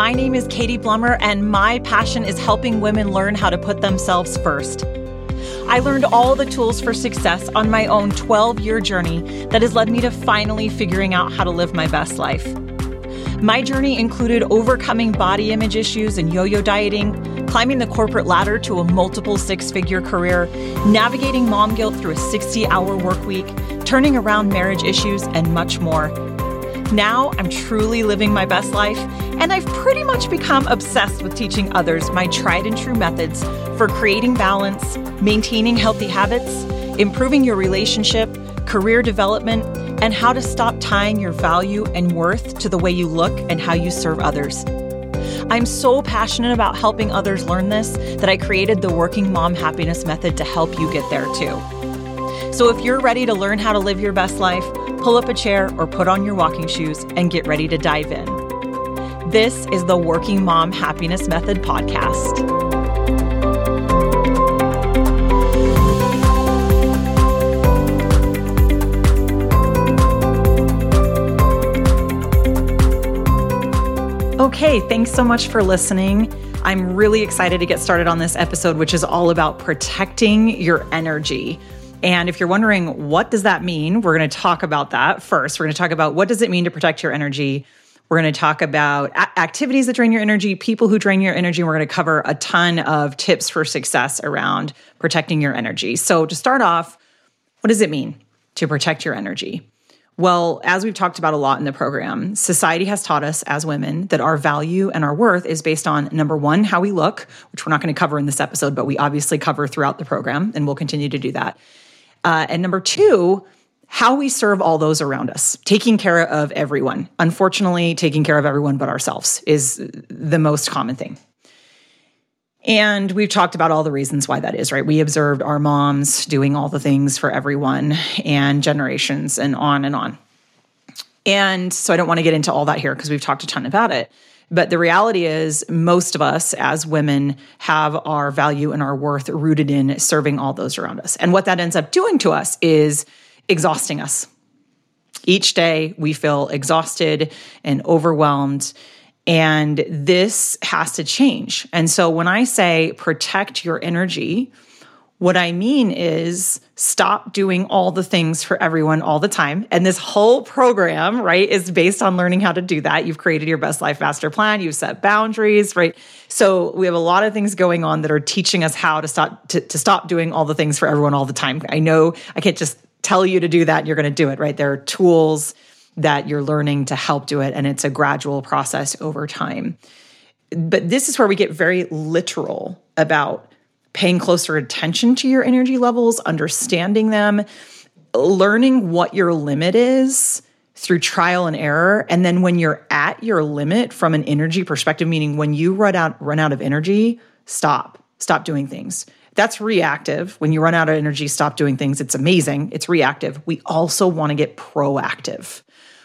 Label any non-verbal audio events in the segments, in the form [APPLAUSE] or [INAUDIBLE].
my name is Katy Blommer, and my passion is helping women learn how to put themselves first. I learned all the tools for success on my own 12 year journey that has led me to finally figuring out how to live my best life. My journey included overcoming body image issues and yo yo dieting, climbing the corporate ladder to a multiple six figure career, navigating mom guilt through a 60 hour work week, turning around marriage issues, and much more. Now I'm truly living my best life, and I've pretty much become obsessed with teaching others my tried and true methods for creating balance, maintaining healthy habits, improving your relationship, career development, and how to stop tying your value and worth to the way you look and how you serve others. I'm so passionate about helping others learn this that I created the Working Mom Happiness Method to help you get there too. So if you're ready to learn how to live your best life, pull up a chair or put on your walking shoes and get ready to dive in. This is the Working Mom Happiness Method podcast. Okay, thanks so much for listening. I'm really excited to get started on this episode, which is all about protecting your energy. And if you're wondering what does that mean, we're going to talk about that first. We're going to talk about what does it mean to protect your energy. We're going to talk about activities that drain your energy, people who drain your energy, and we're going to cover a ton of tips for success around protecting your energy. So, to start off, what does it mean to protect your energy? Well, as we've talked about a lot in the program, society has taught us as women that our value and our worth is based on number one, how we look, which we're not going to cover in this episode, but we obviously cover throughout the program, and we'll continue to do that. Uh, and number two, how we serve all those around us, taking care of everyone. Unfortunately, taking care of everyone but ourselves is the most common thing. And we've talked about all the reasons why that is, right? We observed our moms doing all the things for everyone and generations and on and on. And so I don't want to get into all that here because we've talked a ton about it. But the reality is, most of us as women have our value and our worth rooted in serving all those around us. And what that ends up doing to us is exhausting us. Each day we feel exhausted and overwhelmed. And this has to change. And so when I say protect your energy, what I mean is stop doing all the things for everyone all the time. And this whole program, right, is based on learning how to do that. You've created your best life master plan, you've set boundaries, right? So we have a lot of things going on that are teaching us how to stop to, to stop doing all the things for everyone all the time. I know I can't just tell you to do that you're going to do it, right? There are tools that you're learning to help do it and it's a gradual process over time. But this is where we get very literal about paying closer attention to your energy levels, understanding them, learning what your limit is through trial and error. And then when you're at your limit from an energy perspective meaning when you run out run out of energy stop stop doing things. That's reactive. When you run out of energy stop doing things. It's amazing. It's reactive. We also want to get proactive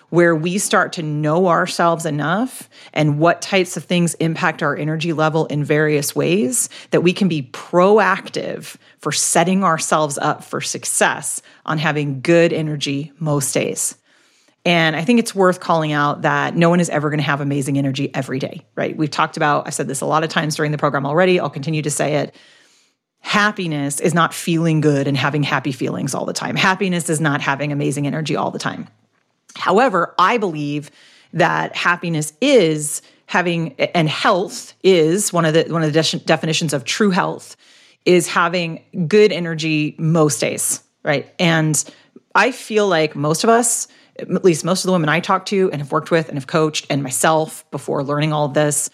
where we start to know ourselves enough and what types of things impact our energy level in various ways that we can be proactive for setting ourselves up for success on having good energy most days. And I think it's worth calling out that no one is ever going to have amazing energy every day, right? We've talked about, I've said this a lot of times during the program already. I'll continue to say it. Happiness is not feeling good and having happy feelings all the time. Happiness is not having amazing energy all the time. However, I believe that happiness is having and health is one of the one of the de- definitions of true health is having good energy most days, right? And I feel like most of us, at least most of the women I talk to and have worked with and have coached and myself before learning all of this,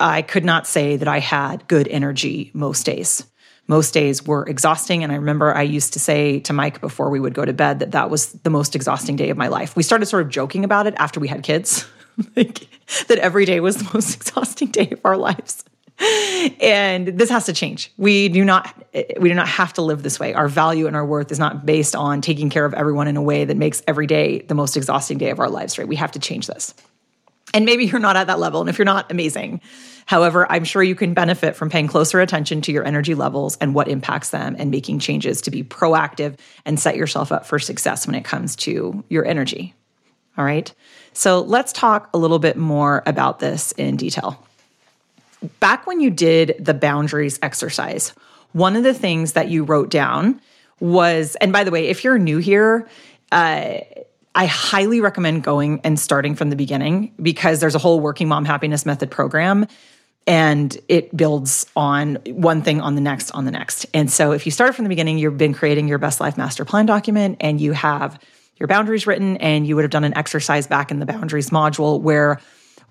I could not say that I had good energy most days most days were exhausting. And I remember I used to say to Mike before we would go to bed that that was the most exhausting day of my life. We started sort of joking about it after we had kids, [LAUGHS] like, that every day was the most [LAUGHS] exhausting day of our lives. And this has to change. We do not we do not have to live this way. Our value and our worth is not based on taking care of everyone in a way that makes every day the most exhausting day of our lives, right? We have to change this. And maybe you're not at that level. And if you're not, amazing. However, I'm sure you can benefit from paying closer attention to your energy levels and what impacts them and making changes to be proactive and set yourself up for success when it comes to your energy. All right. So let's talk a little bit more about this in detail. Back when you did the boundaries exercise, one of the things that you wrote down was, and by the way, if you're new here, uh, I highly recommend going and starting from the beginning because there's a whole working mom happiness method program and it builds on one thing on the next on the next. And so if you start from the beginning, you've been creating your best life master plan document and you have your boundaries written and you would have done an exercise back in the boundaries module where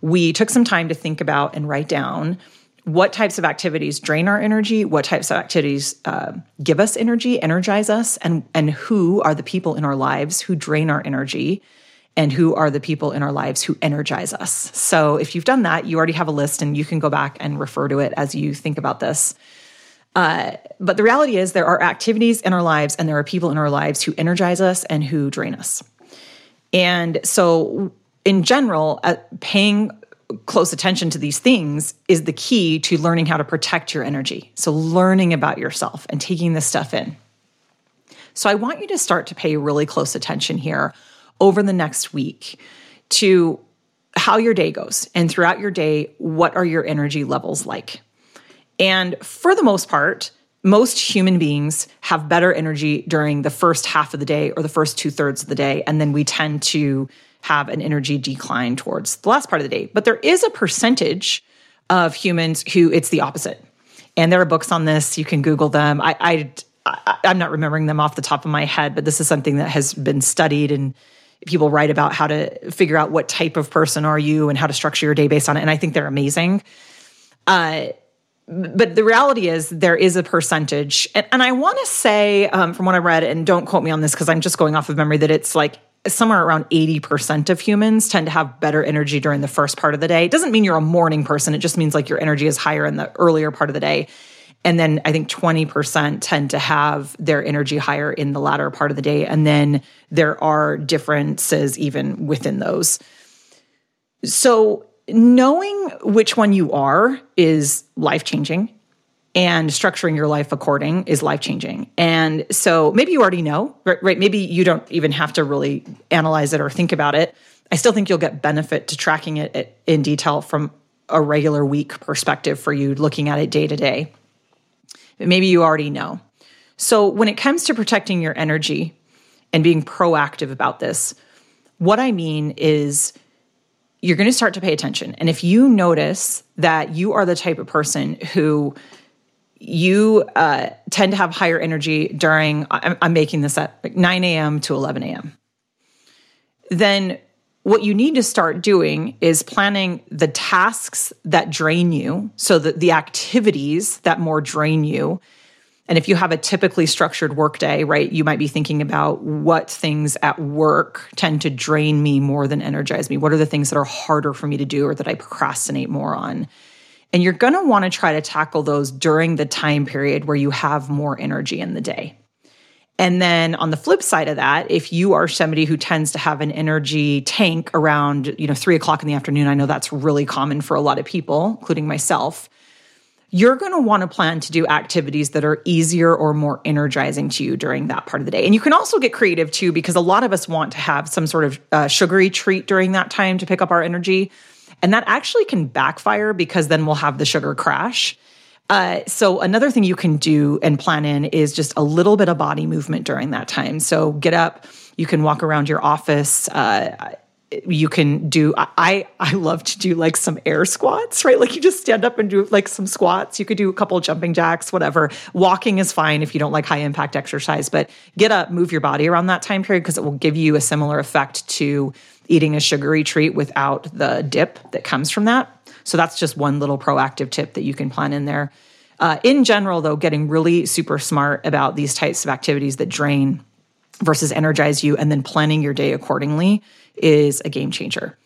we took some time to think about and write down what types of activities drain our energy, what types of activities uh, give us energy, energize us, and and who are the people in our lives who drain our energy, and who are the people in our lives who energize us. So if you've done that, you already have a list, and you can go back and refer to it as you think about this. Uh, but the reality is, there are activities in our lives, and there are people in our lives who energize us and who drain us. And so, in general, uh, paying close attention to these things is the key to learning how to protect your energy. So, learning about yourself and taking this stuff in. So, I want you to start to pay really close attention here over the next week to how your day goes. And throughout your day, what are your energy levels like? And for the most part, most human beings have better energy during the first half of the day or the first two thirds of the day. And then we tend to have an energy decline towards the last part of the day. But there is a percentage of humans who it's the opposite. And there are books on this. You can Google them. I, I, I I'm not remembering them off the top of my head, but this is something that has been studied and people write about how to figure out what type of person are you and how to structure your day based on it. And I think they're amazing. Uh, but the reality is there is a percentage and, and i want to say um, from what i read and don't quote me on this because i'm just going off of memory that it's like somewhere around 80% of humans tend to have better energy during the first part of the day. It doesn't mean you're a morning person, it just means like your energy is higher in the earlier part of the day. And then I think 20% tend to have their energy higher in the latter part of the day. And then there are differences even within those. So, knowing which one you are is life changing and structuring your life according is life changing. And so maybe you already know, right, right? Maybe you don't even have to really analyze it or think about it. I still think you'll get benefit to tracking it in detail from a regular week perspective for you looking at it day to day. Maybe you already know. So when it comes to protecting your energy and being proactive about this, what I mean is you're going to start to pay attention. And if you notice that you are the type of person who you uh, tend to have higher energy during, I'm, I'm making this at like 9 a.m. to 11 a.m. Then what you need to start doing is planning the tasks that drain you. So that the activities that more drain you. And if you have a typically structured workday, right, you might be thinking about what things at work tend to drain me more than energize me. What are the things that are harder for me to do or that I procrastinate more on? And you're going to want to try to tackle those during the time period where you have more energy in the day. And then on the flip side of that, if you are somebody who tends to have an energy tank around, you know, three o'clock in the afternoon, I know that's really common for a lot of people, including myself. You're going to want to plan to do activities that are easier or more energizing to you during that part of the day. And you can also get creative too, because a lot of us want to have some sort of uh, sugary treat during that time to pick up our energy. And that actually can backfire because then we'll have the sugar crash. Uh, so another thing you can do and plan in is just a little bit of body movement during that time. So get up, you can walk around your office. Uh, you can do I I love to do like some air squats, right? Like you just stand up and do like some squats. You could do a couple jumping jacks, whatever. Walking is fine if you don't like high impact exercise, but get up, move your body around that time period because it will give you a similar effect to eating a sugary treat without the dip that comes from that. So that's just one little proactive tip that you can plan in there. Uh, in general, though, getting really super smart about these types of activities that drain versus energize you and then planning your day accordingly is a game changer.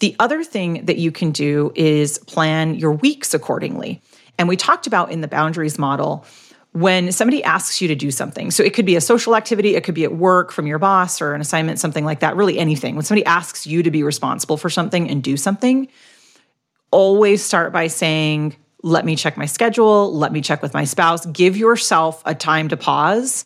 The other thing that you can do is plan your weeks accordingly. And we talked about in the boundaries model when somebody asks you to do something. So it could be a social activity, it could be at work from your boss or an assignment, something like that, really anything. When somebody asks you to be responsible for something and do something, always start by saying, let me check my schedule, let me check with my spouse. Give yourself a time to pause.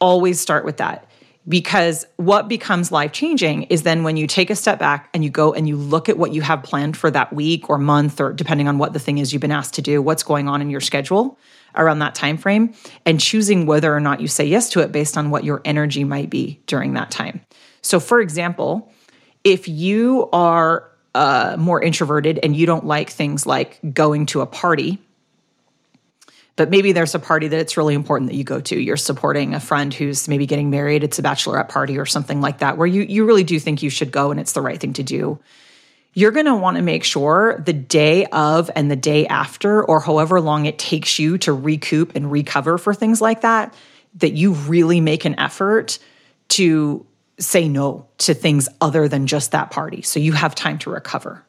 Always start with that. Because what becomes life changing is then when you take a step back and you go and you look at what you have planned for that week or month or depending on what the thing is you've been asked to do, what's going on in your schedule around that time frame and choosing whether or not you say yes to it based on what your energy might be during that time. So for example, if you are uh, more introverted and you don't like things like going to a party, but maybe there's a party that it's really important that you go to. You're supporting a friend who's maybe getting married, it's a bachelorette party or something like that, where you, you really do think you should go and it's the right thing to do. You're going to want to make sure the day of and the day after, or however long it takes you to recoup and recover for things like that, that you really make an effort to say no to things other than just that party. So you have time to recover.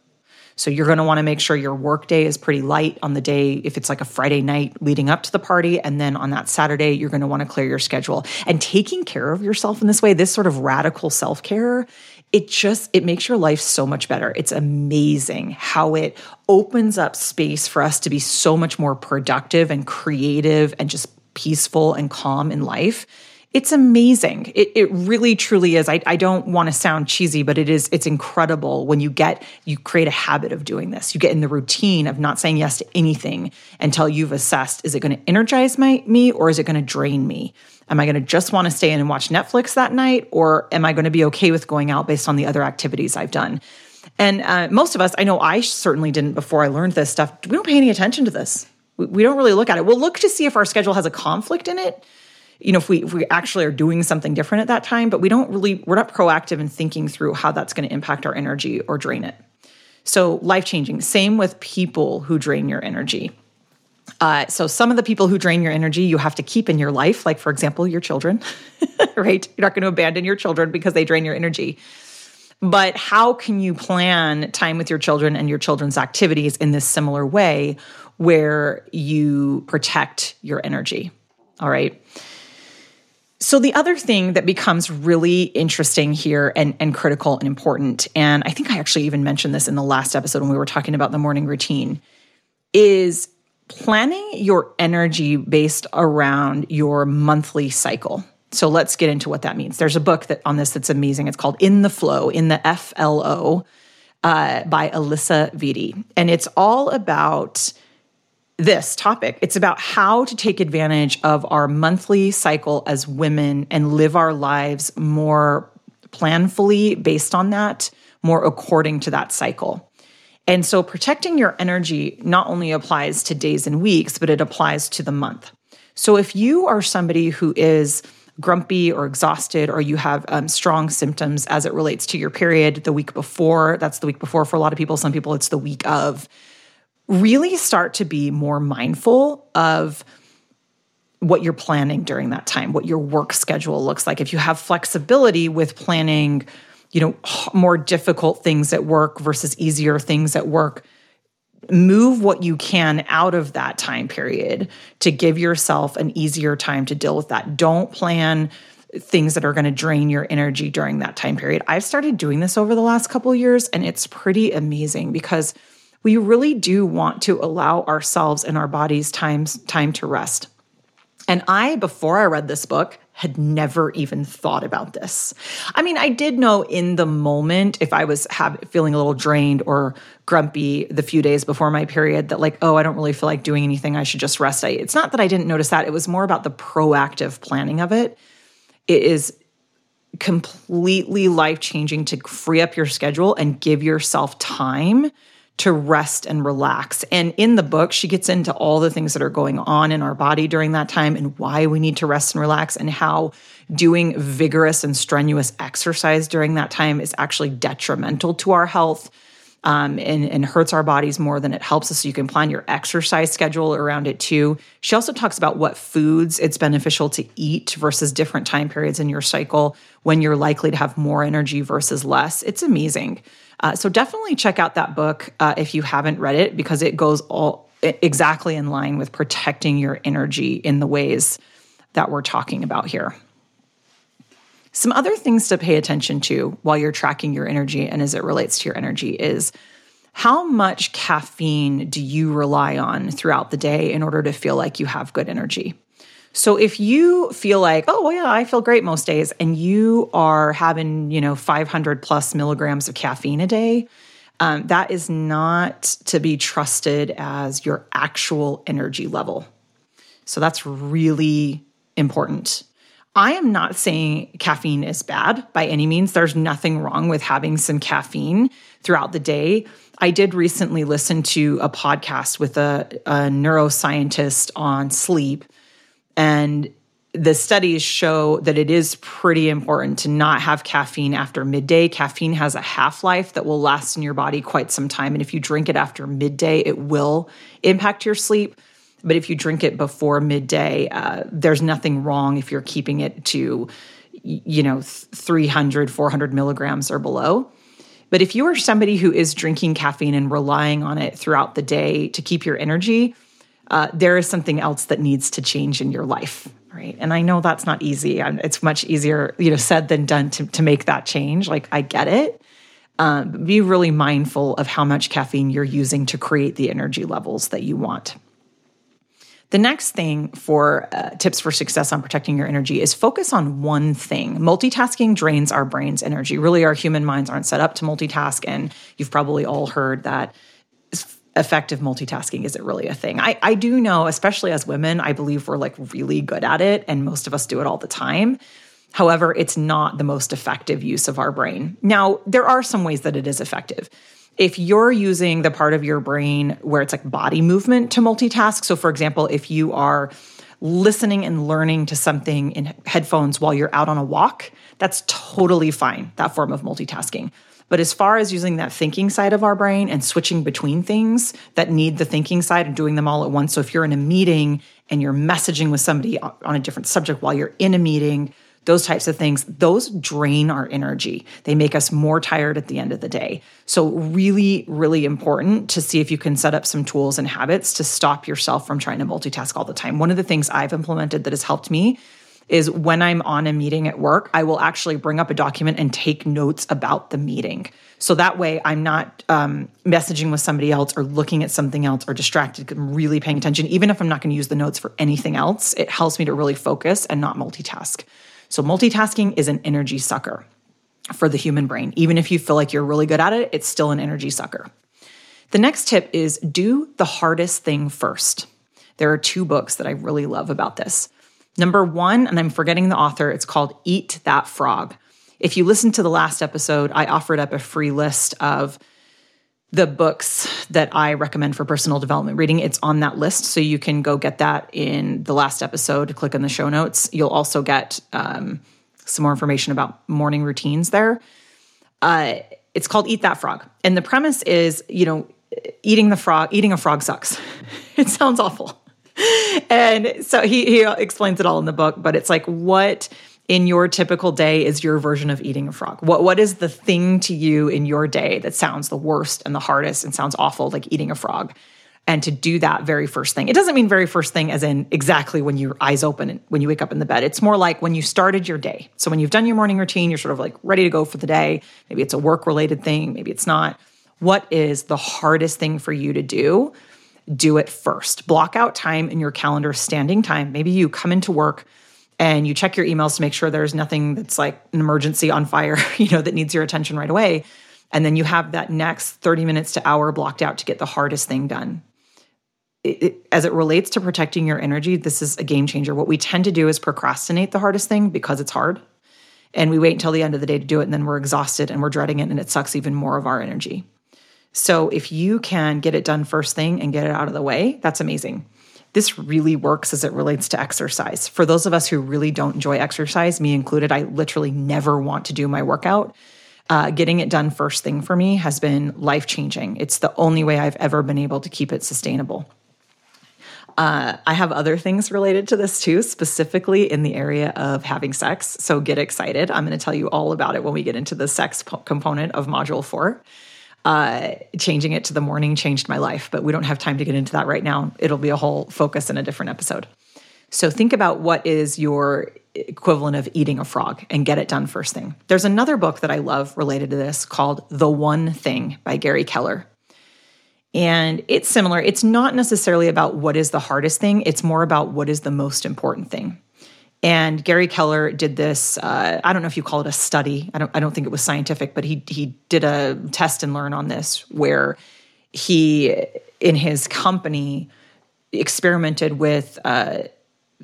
So you're going to want to make sure your work day is pretty light on the day if it's like a Friday night leading up to the party and then on that Saturday you're going to want to clear your schedule. And taking care of yourself in this way, this sort of radical self-care, it just it makes your life so much better. It's amazing how it opens up space for us to be so much more productive and creative and just peaceful and calm in life it's amazing. It, it really truly is. I, I don't want to sound cheesy, but it is, it's incredible when you get, you create a habit of doing this. You get in the routine of not saying yes to anything until you've assessed, is it going to energize my, me or is it going to drain me? Am I going to just want to stay in and watch Netflix that night? Or am I going to be okay with going out based on the other activities I've done? And uh, most of us, I know I certainly didn't before I learned this stuff. We don't pay any attention to this. We, we don't really look at it. We'll look to see if our schedule has a conflict in it you know if we if we actually are doing something different at that time but we don't really we're not proactive in thinking through how that's going to impact our energy or drain it. So life changing same with people who drain your energy. Uh, so some of the people who drain your energy you have to keep in your life like for example your children [LAUGHS] right? You're not going to abandon your children because they drain your energy. But how can you plan time with your children and your children's activities in this similar way where you protect your energy all right so, the other thing that becomes really interesting here and, and critical and important, and I think I actually even mentioned this in the last episode when we were talking about the morning routine, is planning your energy based around your monthly cycle. So let's get into what that means. There's a book that on this that's amazing. It's called In the Flow, in the F L O, uh, by Alisa Vitti, and it's all about this topic. It's about how to take advantage of our monthly cycle as women and live our lives more planfully based on that, more according to that cycle. And so protecting your energy not only applies to days and weeks, but it applies to the month. So if you are somebody who is grumpy or exhausted, or you have um, strong symptoms as it relates to your period the week before, that's the week before for a lot of people. Some people, it's the week of really start to be more mindful of what you're planning during that time, what your work schedule looks like. If you have flexibility with planning, you know, more difficult things at work versus easier things at work, move what you can out of that time period to give yourself an easier time to deal with that. Don't plan things that are going to drain your energy during that time period. I've started doing this over the last couple years and it's pretty amazing because we really do want to allow ourselves and our bodies times time to rest. And I, before I read this book, had never even thought about this. I mean, I did know in the moment if I was have, feeling a little drained or grumpy the few days before my period that like, oh, I don't really feel like doing anything. I should just rest. I, it's not that I didn't notice that. It was more about the proactive planning of it. It is completely life changing to free up your schedule and give yourself time to rest and relax. And in the book, she gets into all the things that are going on in our body during that time and why we need to rest and relax, and how doing vigorous and strenuous exercise during that time is actually detrimental to our health. Um, and, and hurts our bodies more than it helps us. So you can plan your exercise schedule around it too. She also talks about what foods it's beneficial to eat versus different time periods in your cycle when you're likely to have more energy versus less. It's amazing. Uh, so definitely check out that book uh, if you haven't read it because it goes all exactly in line with protecting your energy in the ways that we're talking about here. Some other things to pay attention to while you're tracking your energy and as it relates to your energy is how much caffeine do you rely on throughout the day in order to feel like you have good energy? So if you feel like, oh, well, yeah, I feel great most days, and you are having, you know, 500 plus milligrams of caffeine a day, um, that is not to be trusted as your actual energy level. So that's really important. I am not saying caffeine is bad by any means. There's nothing wrong with having some caffeine throughout the day. I did recently listen to a podcast with a, a neuroscientist on sleep, and the studies show that it is pretty important to not have caffeine after midday. Caffeine has a half life that will last in your body quite some time. And if you drink it after midday, it will impact your sleep. But if you drink it before midday, uh, there's nothing wrong if you're keeping it to, you know, 300, 400 milligrams or below. But if you are somebody who is drinking caffeine and relying on it throughout the day to keep your energy, uh, there is something else that needs to change in your life, right? And I know that's not easy. And it's much easier, you know, said than done to, to make that change. Like I get it. Um, be really mindful of how much caffeine you're using to create the energy levels that you want. The next thing for uh, tips for success on protecting your energy is focus on one thing. Multitasking drains our brain's energy. Really, our human minds aren't set up to multitask. And you've probably all heard that effective multitasking is it really a thing. I, I do know, especially as women, I believe we're like really good at it, and most of us do it all the time. However, it's not the most effective use of our brain. Now, there are some ways that it is effective if you're using the part of your brain where it's like body movement to multitask, so for example, if you are listening and learning to something in headphones while you're out on a walk, that's totally fine, that form of multitasking. But as far as using that thinking side of our brain and switching between things that need the thinking side and doing them all at once. So if you're in a meeting and you're messaging with somebody on a different subject while you're in a meeting, those types of things, those drain our energy. They make us more tired at the end of the day. So, really, really important to see if you can set up some tools and habits to stop yourself from trying to multitask all the time. One of the things I've implemented that has helped me is when I'm on a meeting at work, I will actually bring up a document and take notes about the meeting. So that way I'm not um, messaging with somebody else or looking at something else or distracted. I'm really paying attention. Even if I'm not going to use the notes for anything else, it helps me to really focus and not multitask. So, multitasking is an energy sucker for the human brain. Even if you feel like you're really good at it, it's still an energy sucker. The next tip is do the hardest thing first. There are two books that I really love about this. Number one, and I'm forgetting the author, it's called Eat That Frog. If you listen to the last episode, I offered up a free list of the books that I recommend for personal development reading. It's on that list. So you can go get that in the last episode, click on the show notes. You'll also get um, some more information about morning routines there. Uh, it's called Eat That Frog. And the premise is, you know, eating the frog, eating a frog sucks. [LAUGHS] it sounds awful. And so he, he explains it all in the book, but it's like, what in your typical day is your version of eating a frog? What what is the thing to you in your day that sounds the worst and the hardest and sounds awful like eating a frog? And to do that very first thing. It doesn't mean very first thing as in exactly when your eyes open and when you wake up in the bed. It's more like when you started your day. So when you've done your morning routine, you're sort of like ready to go for the day. Maybe it's a work related thing, maybe it's not. What is the hardest thing for you to do? Do it first. Block out time in your calendar, standing time. Maybe you come into work and you check your emails to make sure there's nothing that's like an emergency on fire, [LAUGHS] you know, that needs your attention right away. And then you have that next 30 minutes to hour blocked out to get the hardest thing done. It, it, as it relates to protecting your energy, this is a game changer. What we tend to do is procrastinate the hardest thing because it's hard. And we wait until the end of the day to do it. And then we're exhausted and we're dreading it. And it sucks even more of our energy. So if you can get it done first thing and get it out of the way, that's amazing. This really works as it relates to exercise. For those of us who really don't enjoy exercise, me included, I literally never want to do my workout. Uh, getting it done first thing for me has been life changing. It's the only way I've ever been able to keep it sustainable. Uh, I have other things related to this too, specifically in the area of having sex. So get excited. I'm going to tell you all about it when we get into the sex po- component of module four uh, changing it to the morning changed my life, but we don't have time to get into that right now. It'll be a whole focus in a different episode. So think about what is your equivalent of eating a frog and get it done first thing. There's another book that I love related to this called The One Thing by Gary Keller. And it's similar. It's not necessarily about what is the hardest thing, it's more about what is the most important thing. And Gary Keller did this. Uh, I don't know if you call it a study. I don't. I don't think it was scientific, but he he did a test and learn on this, where he in his company experimented with uh,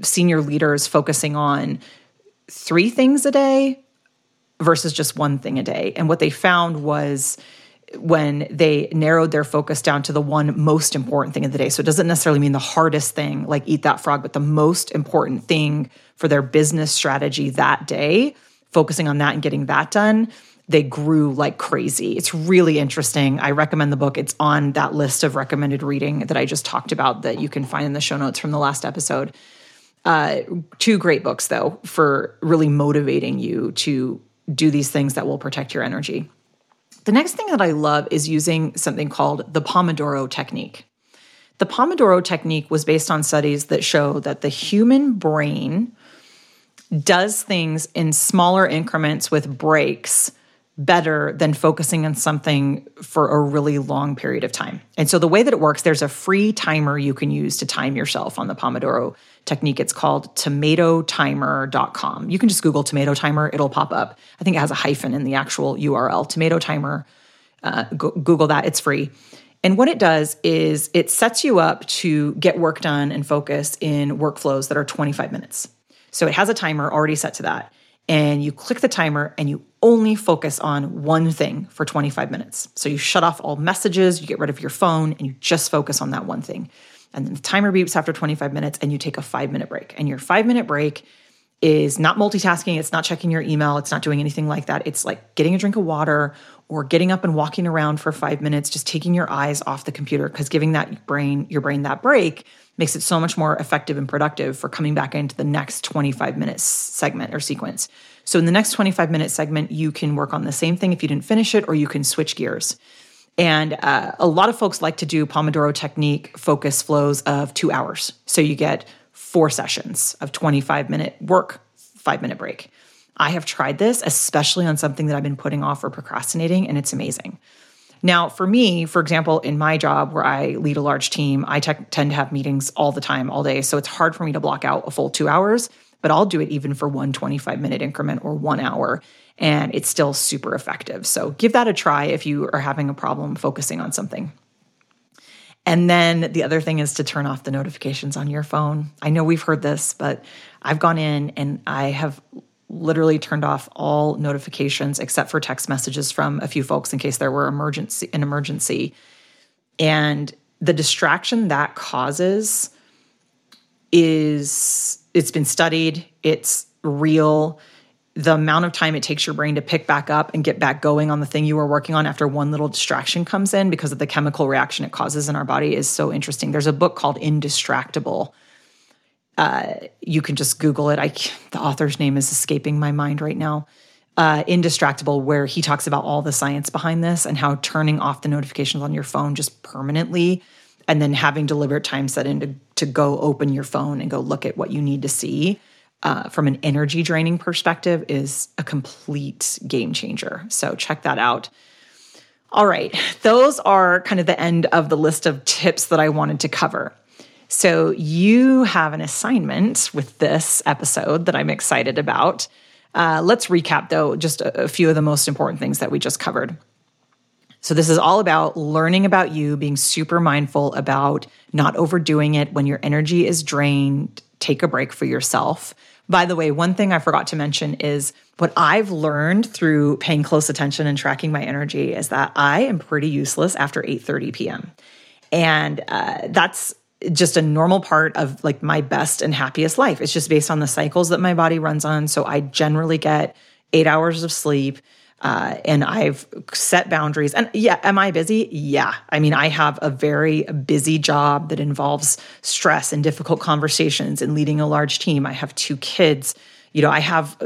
senior leaders focusing on three things a day versus just one thing a day. And what they found was when they narrowed their focus down to the one most important thing of the day. So it doesn't necessarily mean the hardest thing, like eat that frog, but the most important thing for their business strategy that day, focusing on that and getting that done, they grew like crazy. It's really interesting. I recommend the book. It's on that list of recommended reading that I just talked about that you can find in the show notes from the last episode. Uh, two great books, though, for really motivating you to do these things that will protect your energy. The next thing that I love is using something called the Pomodoro technique. The Pomodoro technique was based on studies that show that the human brain does things in smaller increments with breaks better than focusing on something for a really long period of time. And so the way that it works, there's a free timer you can use to time yourself on the Pomodoro technique. It's called tomatotimer.com. You can just Google tomato timer, it'll pop up. I think it has a hyphen in the actual URL, tomato timer. Uh, go- Google that, it's free. And what it does is it sets you up to get work done and focus in workflows that are 25 minutes. So it has a timer already set to that and you click the timer and you only focus on one thing for 25 minutes. So you shut off all messages, you get rid of your phone, and you just focus on that one thing. And then the timer beeps after 25 minutes and you take a five minute break. And your five minute break is not multitasking, it's not checking your email, it's not doing anything like that. It's like getting a drink of water or getting up and walking around for 5 minutes, just taking your eyes off the computer because giving that brain your brain that break makes it so much more effective and productive for coming back into the next 25 minutes segment or sequence. So in the next 25 minute segment, you can work on the same thing if you didn't finish it, or you can switch gears. And uh, a lot of folks like to do Pomodoro technique focus flows of two hours. So you get four sessions of 25 minute work, five minute break. I have tried this, especially on something that I've been putting off or procrastinating, and it's amazing. Now, for me, for example, in my job where I lead a large team, I te- tend to have meetings all the time, all day. So it's hard for me to block out a full two hours, but I'll do it even for one 25 minute increment or one hour. And it's still super effective. So give that a try if you are having a problem focusing on something. And then the other thing is to turn off the notifications on your phone. I know we've heard this, but I've gone in and I have literally turned off all notifications except for text messages from a few folks in case there were emergency an emergency. And the distraction that causes is it's been studied, it's real. The amount of time it takes your brain to pick back up and get back going on the thing you were working on after one little distraction comes in because of the chemical reaction it causes in our body is so interesting. There's a book called Indistractable uh, you can just Google it. I the author's name is escaping my mind right now. Uh, Indistractable, where he talks about all the science behind this and how turning off the notifications on your phone just permanently, and then having deliberate time set in to, to go open your phone and go look at what you need to see uh, from an energy draining perspective is a complete game changer. So check that out. All right, those are kind of the end of the list of tips that I wanted to cover. So you have an assignment with this episode that I'm excited about. Uh, let's recap, though, just a, a few of the most important things that we just covered. So, this is all about learning about you, being super mindful about not overdoing it when your energy is drained. Take a break for yourself. By the way, one thing I forgot to mention is what I've learned through paying close attention and tracking my energy is that I am pretty useless after 8:30 p.m. And uh, that's just a normal part of like my best and happiest life. It's just based on the cycles that my body runs on. So I generally get eight hours of sleep. Uh, and I've set boundaries. And yeah, am I busy? Yeah. I mean, I have a very busy job that involves stress and difficult conversations and leading a large team. I have two kids. You know, I have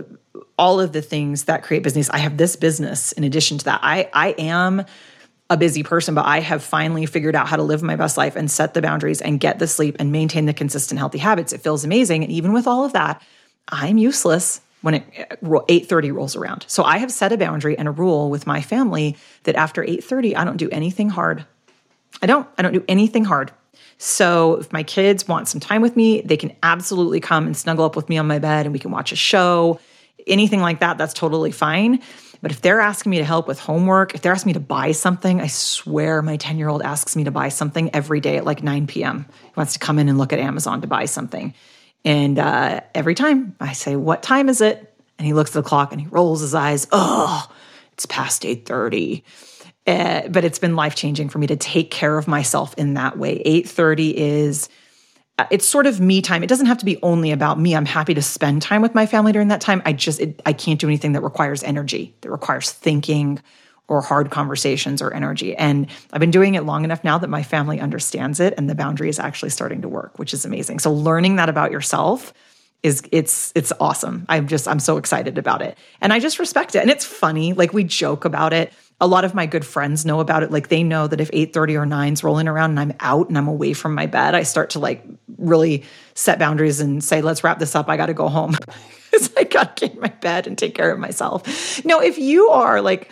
all of the things that create business. I have this business in addition to that. I I am a busy person, but I have finally figured out how to live my best life and set the boundaries and get the sleep and maintain the consistent healthy habits. It feels amazing. And even with all of that, I'm useless when it uh, 8:30 rolls around. So I have set a boundary and a rule with my family that after 8:30 I don't do anything hard. I don't. I don't do anything hard. So if my kids want some time with me, they can absolutely come and snuggle up with me on my bed and we can watch a show. Anything like that, that's totally fine. But if they're asking me to help with homework, if they're asking me to buy something, I swear my 10 year old asks me to buy something every day at like 9 p.m. He wants to come in and look at Amazon to buy something. And uh, every time I say, What time is it? And he looks at the clock and he rolls his eyes. Oh, it's past 8:30. Uh, but it's been life changing for me to take care of myself in that way. 8:30 is uh, Uh, it's sort of me time. It doesn't have to be only about me. I'm happy to spend time with my family during that time. I just, it, I can't do anything that requires energy, that requires thinking or hard conversations or energy. And I've been doing it long enough now that my family understands it and the boundary is actually starting to work, which is amazing. So learning that about yourself is it's it's awesome. I'm just I'm so excited about it. And I just respect it. And it's funny, like we joke about it a lot of my good friends know about it like they know that if 8:30 or 9's rolling around and I'm out and I'm away from my bed I start to like really set boundaries and say let's wrap this up I got to go home [LAUGHS] cuz I got to get in my bed and take care of myself. now if you are like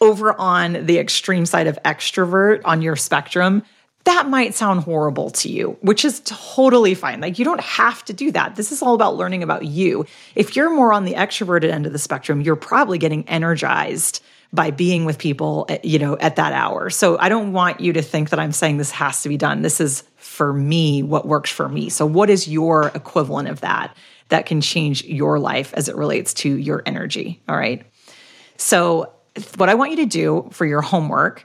over on the extreme side of extrovert on your spectrum, that might sound horrible to you, which is totally fine. Like, you don't have to do that. This is all about learning about you. If you're more on the extroverted end of the spectrum, you're probably getting energized by being with people, eh, you know, at that hour. So I don't want you to think that I'm saying this has to be done. This is for me what works for me. So what is your equivalent of that that can change your life as it relates to your energy, all right? So what I want you to do for your homework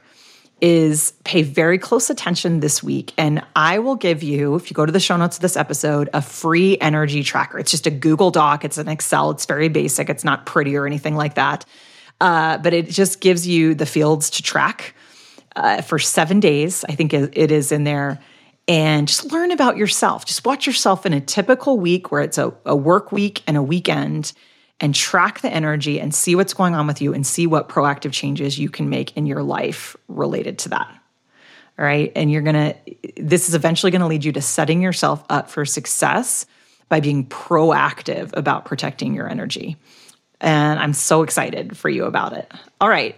is pay very close attention this week. And I will give you, if you go to the show notes of this episode, a free energy tracker. It's just a Google Doc, it's an Excel, it's very basic, it's not pretty or anything like that. Uh, but it just gives you the fields to track uh, for seven days. I think it is in there. And just learn about yourself. Just watch yourself in a typical week where it's a, a work week and a weekend and track the energy and see what's going on with you and see what proactive changes you can make in your life related to that. All right. And you're going to, this is eventually going to lead you to setting yourself up for success by being proactive about protecting your energy. And I'm so excited for you about it. All right.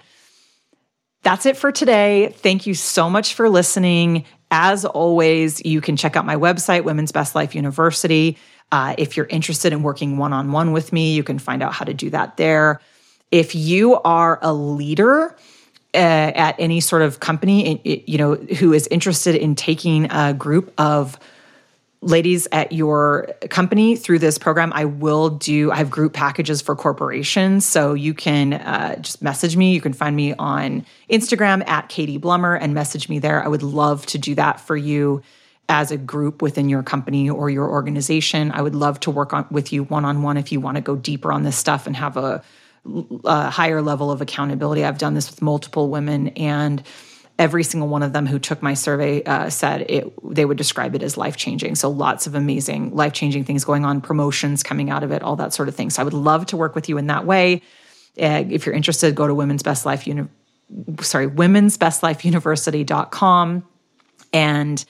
That's it for today. Thank you so much for listening. As always, you can check out my website, Women's Best Life University. Uh, if you're interested in working one on one with me, you can find out how to do that there. If you are a leader, uh, at any sort of company, you know, who is interested in taking a group of ladies at your company through this program i will do i have group packages for corporations. So you can uh, just message me. You can find me on instagram at katy blommer and message me there. I would love to do that for you as a group within your company or your organization. I would love to work on with you one-on-one if you want to go deeper on this stuff and have a, a higher level of accountability. I've done this with multiple women and every single one of them who took my survey uh, said it they would describe it as life changing so lots of amazing life changing things going on promotions coming out of it all that sort of thing so i would love to work with you in that way uh, if you're interested go to women's best life uni- sorry women's best life university.com and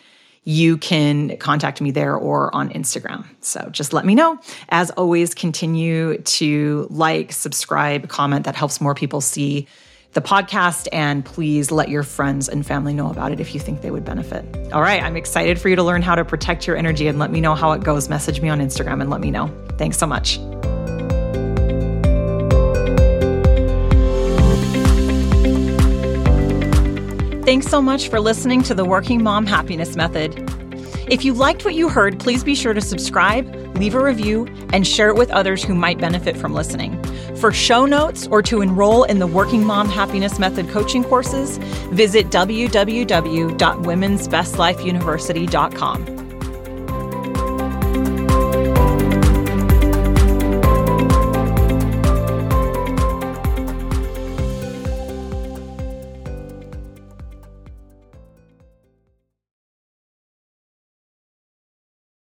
you can contact me there or on Instagram. So just let me know. As always, continue to like, subscribe, comment. That helps more people see the podcast and please let your friends and family know about it if you think they would benefit. All right, I'm excited for you to learn how to protect your energy and let me know how it goes. Message me on Instagram and let me know. Thanks so much. Thanks so much for listening to the Working Mom Happiness Method. If you liked what you heard, please be sure to subscribe, leave a review, and share it with others who might benefit from listening. For show notes or to enroll in the Working Mom Happiness Method coaching courses, visit www.womensbestlifeuniversity.com.